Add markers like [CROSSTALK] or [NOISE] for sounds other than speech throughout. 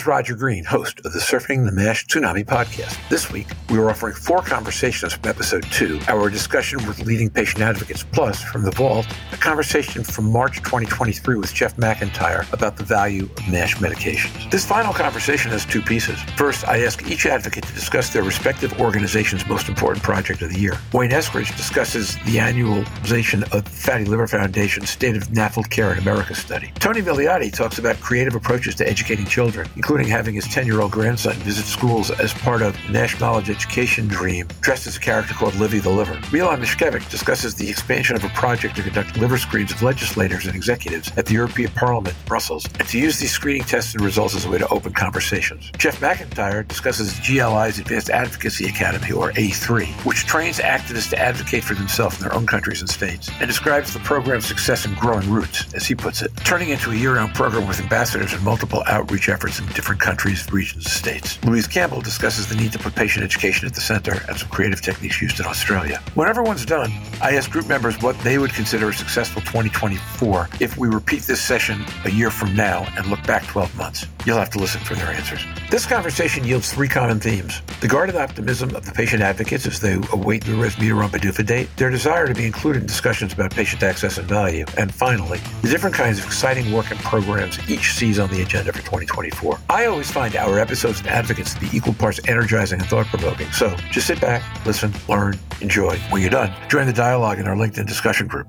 is Roger Green, host of the Surfing the MASH Tsunami podcast. This week, we are offering four conversations from episode two, our discussion with leading patient advocates, plus from the vault, a conversation from March 2023 with Jeff McIntyre about the value of MASH medications. This final conversation has two pieces. First, I ask each advocate to discuss their respective organization's most important project of the year. Wayne Eskridge discusses the annualization of Fatty Liver Foundation's State of NAFLD Care in America study. Tony Villiotti talks about creative approaches to educating children, including having his 10 year old grandson visit schools as part of NASH kNOWledge Education Dream, dressed as a character called Livvy the Liver. Milan Mishkovikj discusses the expansion of a project to conduct liver screens of legislators and executives at the European Parliament, in Brussels, and to use these screening tests and results as a way to open conversations. Jeff McIntyre discusses GLI's Advanced Advocacy Academy, or A3, which trains activists to advocate for themselves in their own countries and states, and describes the program's success in growing roots, as he puts it, turning into a year round program with ambassadors and multiple outreach efforts in different countries, regions, and states. Louise Campbell discusses the need to put patient education at the center and some creative techniques used in Australia. When everyone's done, I ask group members what they would consider a successful 2024 if we repeat this session a year from now and look back 12 months. You'll have to listen for their answers. This conversation yields three common themes the guarded optimism of the patient advocates as they await the Resmetirom PDUFA date, their desire to be included in discussions about patient access and value, and finally, the different kinds of exciting work and programs each sees on the agenda for 2024. I always find our episodes and advocates to be equal parts energizing and thought provoking. So just sit back, listen, learn, enjoy. When you're done, join the dialogue in our LinkedIn discussion group.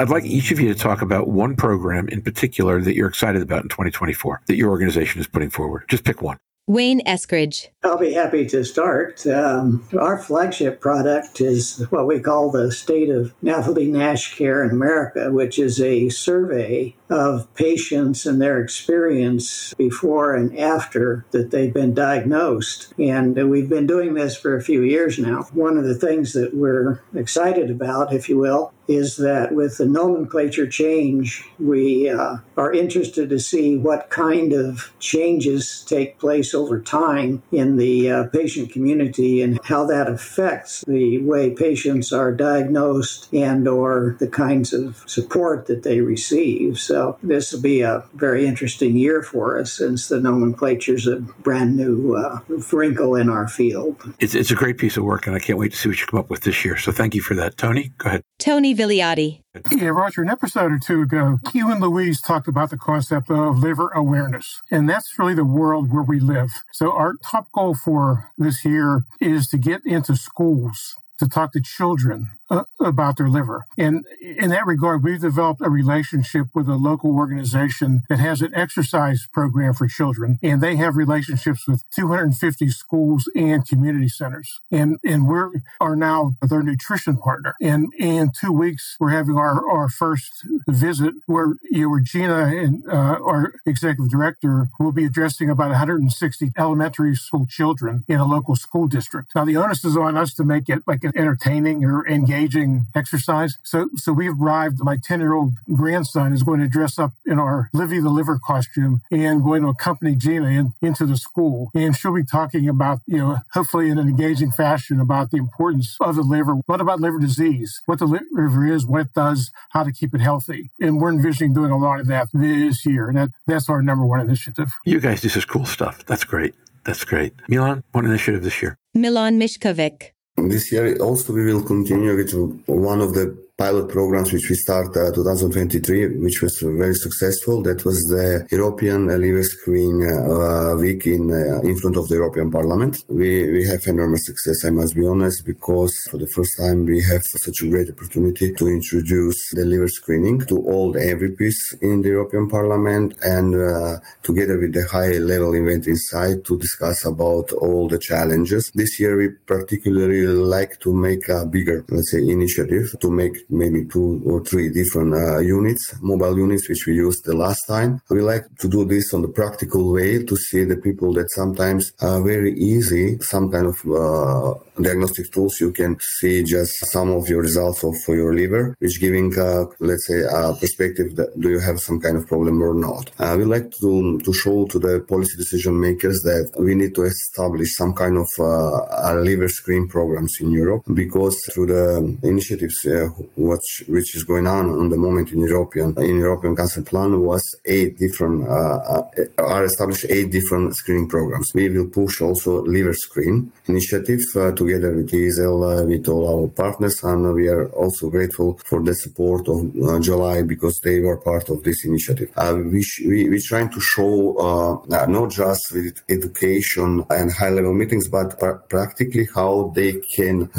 I'd like each of you to talk about one program in particular that you're excited about in 2024 that your organization is putting forward. Just pick one. Wayne Eskridge. I'll be happy to start. Um, our flagship product is what we call the State of NAFLD NASH Care in America, which is a survey of patients and their experience before and after that they've been diagnosed. And we've been doing this for a few years now. One of the things that we're excited about, if you will, is that with the nomenclature change, we uh, are interested to see what kind of changes take place over time in the uh, patient community and how that affects the way patients are diagnosed and or the kinds of support that they receive. So this will be a very interesting year for us since the nomenclature is a brand new uh, wrinkle in our field. It's, it's a great piece of work, and I can't wait to see what you come up with this year. So thank you for that. Tony, go ahead. Tony Villiotti. Yeah, Roger, an episode or two ago, Q and Louise talked about the concept of liver awareness. And that's really the world where we live. So our top goal for this year is to get into schools to talk to children uh, about their liver. And in that regard, we've developed a relationship with a local organization that has an exercise program for children, and they have relationships with 250 schools and community centers. And and we are now their nutrition partner. And in two weeks, we're having our, our first visit where you know, where Gina and uh, our executive director will be addressing about 160 elementary school children in a local school district. Now the onus is on us to make it like entertaining or engaging engaging exercise. So, so we've arrived. My 10 year old grandson is going to dress up in our Livvy the Liver costume and going to accompany Gina in, into the school. And she'll be talking about, you know, hopefully in an engaging fashion about the importance of the liver. What about liver disease? What the liver is, what it does, how to keep it healthy. And we're envisioning doing a lot of that this year. And that, that's our number one initiative. You guys this is cool stuff. That's great. That's great. Milan, one initiative this year. Milan Mishkovikj. This year also we will continue with one of the pilot programs which we start uh, 2023, which was very successful. That was the European Liver Screen uh, Week in uh, in front of the European Parliament. We we have enormous success, I must be honest, because for the first time we have such a great opportunity to introduce the liver screening to all the MEPs in the European Parliament and uh, together with the high level event inside to discuss about all the challenges. This year we particularly like to make a bigger, let's say, initiative to make maybe two or three different uh, units, mobile units, which we used the last time. We like to do this on the practical way to see the people that sometimes are very easy, some kind of uh, diagnostic tools. You can see just some of your results of for your liver, which giving, uh, let's say, a perspective that do you have some kind of problem or not. Uh, we like to, to show to the policy decision makers that we need to establish some kind of uh, liver screen programs in Europe because through the initiatives uh, which which is going on on the moment in European in European Cancer Plan was eight different uh, uh, are established eight different screening programs. We will push also liver screen initiative uh, together with EASL uh, with all our partners, and we are also grateful for the support of uh, GLI because they were part of this initiative. Uh, we, sh- we we're trying to show not just with education and high level meetings, but pr- practically how they can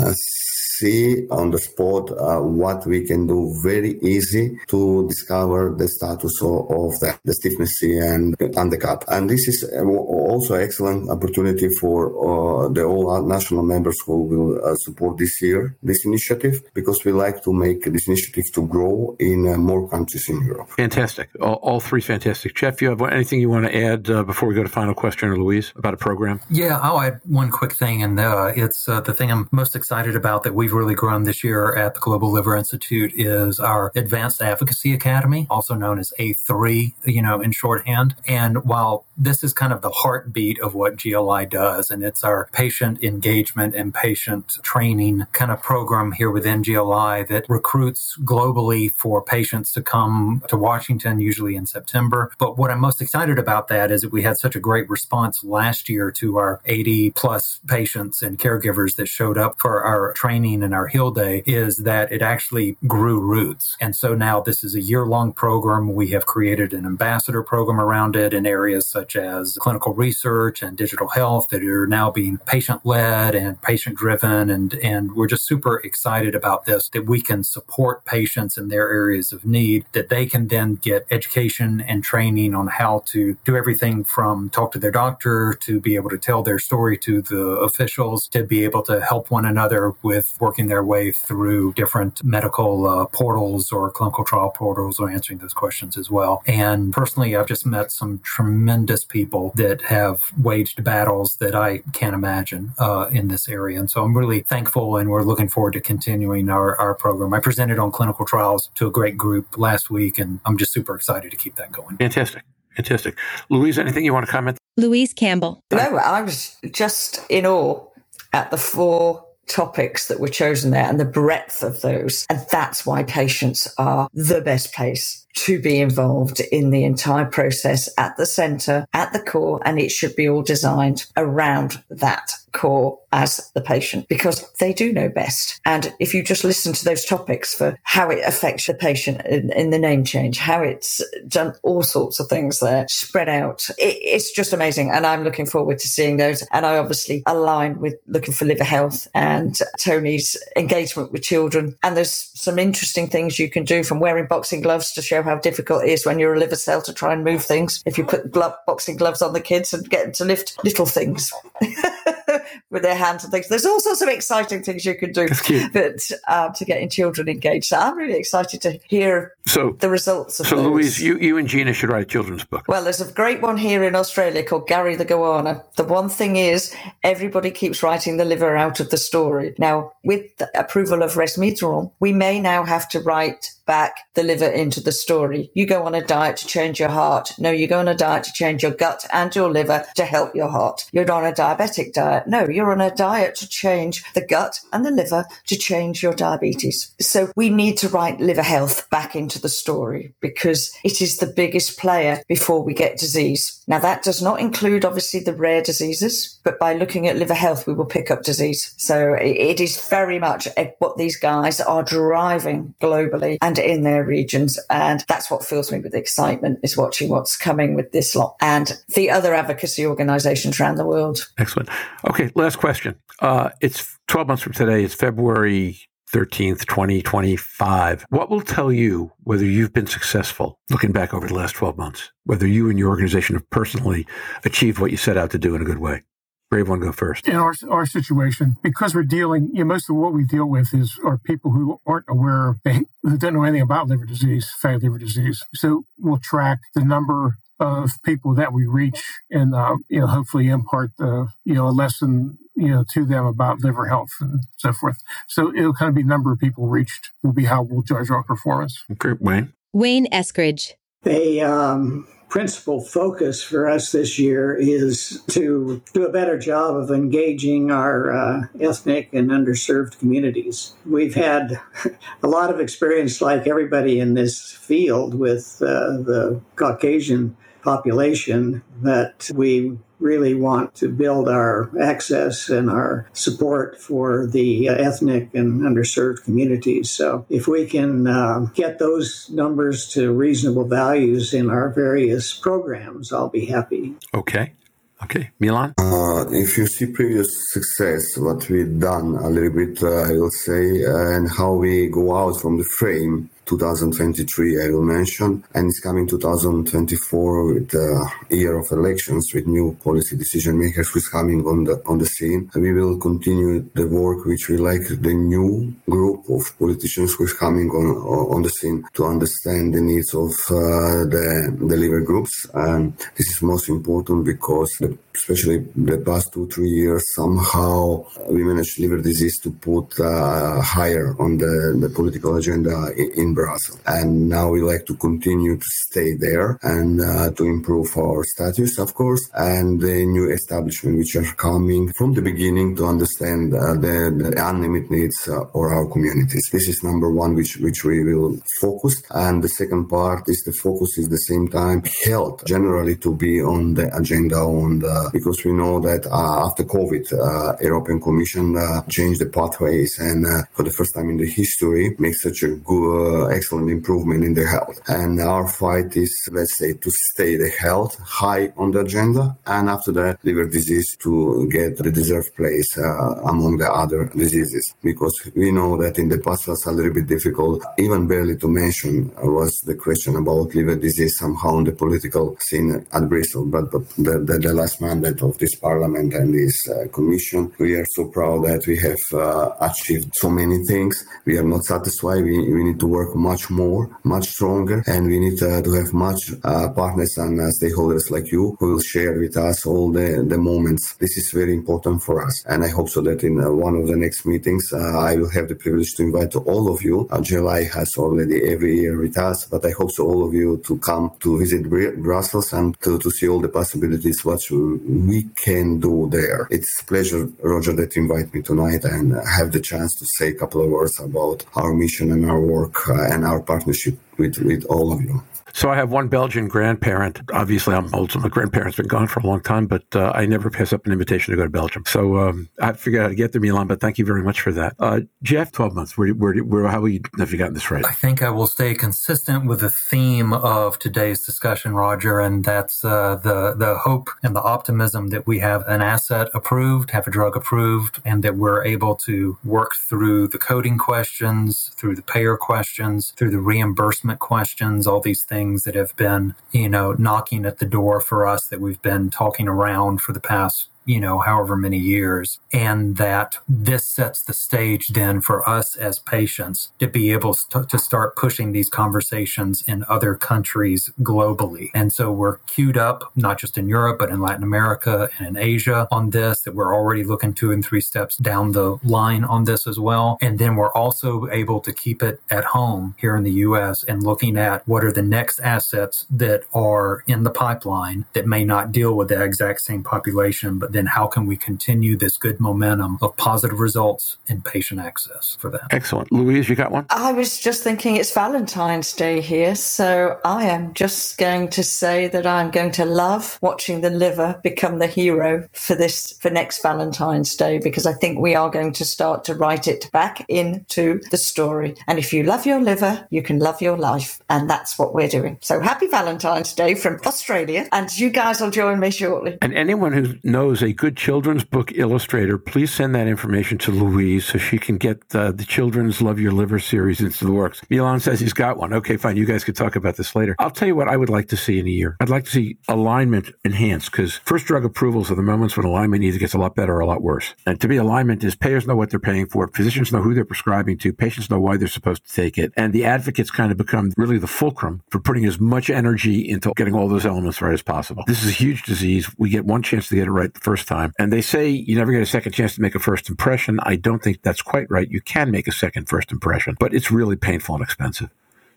see on the spot uh, what we can do very easy to discover the status of, of the, the stiffness and, and the CAP. And this is also excellent opportunity for uh, the all national members who will uh, support this year, this initiative, because we like to make this initiative to grow in uh, more countries in Europe. Fantastic. All, all, three fantastic. Jeff, you have anything you want to add uh, before we go to final question or Louise about a program? Yeah, I'll add one quick thing. And uh, it's uh, the thing I'm most excited about that we we've really grown this year at the Global Liver Institute is our Advanced Advocacy Academy, also known as A3, you know, in shorthand. And while this is kind of the heartbeat of what GLI does, and it's our patient engagement and patient training kind of program here within GLI that recruits globally for patients to come to Washington, usually in September. But what I'm most excited about that is that we had such a great response last year to our 80 plus patients and caregivers that showed up for our training and our Hill Day is that it actually grew roots. And so now this is a year long program. We have created an ambassador program around it in areas such such as clinical research and digital health that are now being patient led and patient driven. And, and we're just super excited about this that we can support patients in their areas of need, that they can then get education and training on how to do everything from talk to their doctor to be able to tell their story to the officials, to be able to help one another with working their way through different medical uh, portals or clinical trial portals or answering those questions as well. And personally, I've just met some tremendous people that have waged battles that I can't imagine uh, in this area. And so I'm really thankful and we're looking forward to continuing our, our program. I presented on clinical trials to a great group last week, and I'm just super excited to keep that going. Fantastic. Fantastic. Louise, anything you want to comment? Louise Campbell. No, I was just in awe at the four topics that were chosen there and the breadth of those. And that's why patients are the best place to be involved in the entire process at the center, at the core, and it should be all designed around that core as the patient because they do know best. And if you just listen to those topics for how it affects the patient in, in the name change, how it's done all sorts of things there spread out, it, it's just amazing. And I'm looking forward to seeing those. And I obviously align with looking for liver health and Tony's engagement with children. And there's some interesting things you can do from wearing boxing gloves to show how difficult it is when you're a liver cell to try and move things. If you put glove, boxing gloves on the kids and get them to lift little things. [LAUGHS] with their hands and things. There's all sorts of exciting things you can do but, um, to getting children engaged. So I'm really excited to hear so, the results of that. So, those. Louise, you, you and Gina should write a children's book. Well, there's a great one here in Australia called Gary the Goanna. The one thing is, everybody keeps writing the liver out of the story. Now, with the approval of resmetirom, we may now have to write back the liver into the story. You go on a diet to change your heart. No, you go on a diet to change your gut and your liver to help your heart. You're on a diabetic diet. No, you're on a diet to change the gut and the liver to change your diabetes. So we need to write liver health back into the story because it is the biggest player before we get disease. Now that does not include obviously the rare diseases, but by looking at liver health, we will pick up disease. So it is very much eh, what these guys are driving globally and in their regions. And that's what fills me with excitement is watching what's coming with this lot and the other advocacy organizations around the world. Excellent. Okay, last question. Uh, it's 12 months from today. It's February 13th, 2025. What will tell you whether you've been successful looking back over the last 12 months, whether you and your organization have personally achieved what you set out to do in a good way? Brave one go first. In our, our situation, because we're dealing, you know, most of what we deal with is are people who aren't aware, they, who don't know anything about liver disease, fatty liver disease. So we'll track the number of people that we reach and, uh, you know, hopefully impart the, you know, a lesson, you know, to them about liver health and so forth. So it'll kind of be number of people reached will be how we'll judge our performance. Okay, Wayne. Wayne Eskridge. They, um, principal focus for us this year is to do a better job of engaging our uh, ethnic and underserved communities. We've had [LAUGHS] a lot of experience, like everybody in this field, with uh, the Caucasian population that we really want to build our access and our support for the ethnic and underserved communities. So, if we can uh, get those numbers to reasonable values in our various programs, I'll be happy. Okay. Okay, Milan. Uh, if you see previous success, what we've done a little bit, uh, I will say, uh, and how we go out from the frame 2023, I will mention, and it's coming 2024 with the year of elections with new policy decision makers who's coming on the on the scene. We will continue the work which we like the new group of politicians who's coming on on the scene to understand the needs of uh, the the groups, and this is most important because the, especially the past two three years somehow we managed liver disease to put uh, higher on the, the political agenda in, in Brussels. And now we like to continue to stay there and uh, to improve our status, of course, and the new establishment which are coming from the beginning to understand uh, the, the unlimited needs uh, of our communities. This is number one, which which we will focus. And the second part is the focus is the same time health generally to be on the agenda on the because we know that uh, after COVID, uh, European Commission uh, changed the pathways and for the first time in the history make such a good excellent improvement in the health. And our fight is, let's say, to stay the health high on the agenda, and after that, liver disease to get the deserved place among the other diseases. Because we know that in the past was a little bit difficult, even barely to mention was the question about liver disease somehow on the political scene at Brussels. But, but the, the, the, last of this parliament and this uh, commission, we are so proud that we have uh, achieved so many things. We are not satisfied. We, we need to work much more, much stronger, and we need uh, to have much uh, partners and uh, stakeholders like you who will share with us all the, the moments. This is very important for us, and I hope so that in uh, one of the next meetings I will have the privilege to invite all of you. GLI has already every year with us, but I hope so all of you to come to visit Brussels and to, to see all the possibilities what we can do there. It's pleasure, Roger, that you invite me tonight and have the chance to say a couple of words about our mission and our work uh, and our partnership with, with all of you. So I have one Belgian grandparent. Obviously, I'm old, so my grandparents been gone for a long time, but uh, I never pass up an invitation to go to Belgium. So um, I figured out to get to Milan, but thank you very much for that. Uh, Jeff, 12 months. Where, where, where, how you, have you gotten this right? I think I will stay consistent with the theme of today's discussion, Roger, and that's uh, the, the hope and the optimism that we have an asset approved, have a drug approved, and that we're able to work through the coding questions, through the payer questions, through the reimbursement questions, all these things things that have been, you know, knocking at the door for us that we've been talking around for the past you know, however many years. And that this sets the stage then for us as patients to be able to start pushing these conversations in other countries globally. And so we're queued up, not just in Europe, but in Latin America and in Asia on this, that we're already looking two and three steps down the line on this as well. And then we're also able to keep it at home here in the US and looking at what are the next assets that are in the pipeline that may not deal with the exact same population, but then how can we continue this good momentum of positive results in patient access for that? Excellent. Louise, you got one? I was just thinking it's Valentine's Day here, so I am just going to say that I'm going to love watching the liver become the hero for this for next Valentine's Day because I think we are going to start to write it back into the story. And if you love your liver, you can love your life. And that's what we're doing. So happy Valentine's Day from Australia. And you guys will join me shortly. And anyone who knows a a good children's book illustrator, please send that information to Louise so she can get uh, the children's Love Your Liver series into the works. Milan says he's got one. Okay, fine. You guys could talk about this later. I'll tell you what I would like to see in a year. I'd like to see alignment enhanced because first drug approvals are the moments when alignment either gets a lot better or a lot worse. And to be alignment is payers know what they're paying for, physicians know who they're prescribing to, patients know why they're supposed to take it, and the advocates kind of become really the fulcrum for putting as much energy into getting all those elements right as possible. This is a huge disease. We get one chance to get it right the first time. And they say you never get a second chance to make a first impression. I don't think that's quite right. You can make a second first impression, but it's really painful and expensive.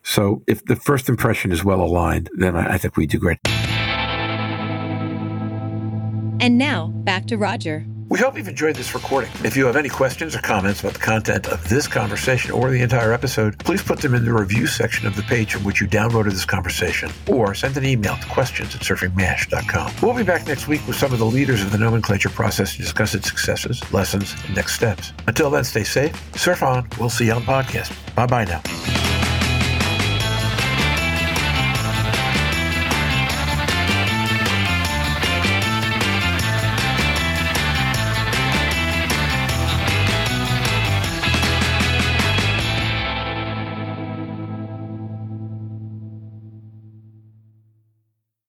So if the first impression is well aligned, then I, I think we do great. And now, back to Roger. We hope you've enjoyed this recording. If you have any questions or comments about the content of this conversation or the entire episode, please put them in the review section of the page from which you downloaded this conversation, or send an email to questions at surfingmash.com. We'll be back next week with some of the leaders of the nomenclature process to discuss its successes, lessons, and next steps. Until then, stay safe, surf on. We'll see you on podcast. Bye bye now.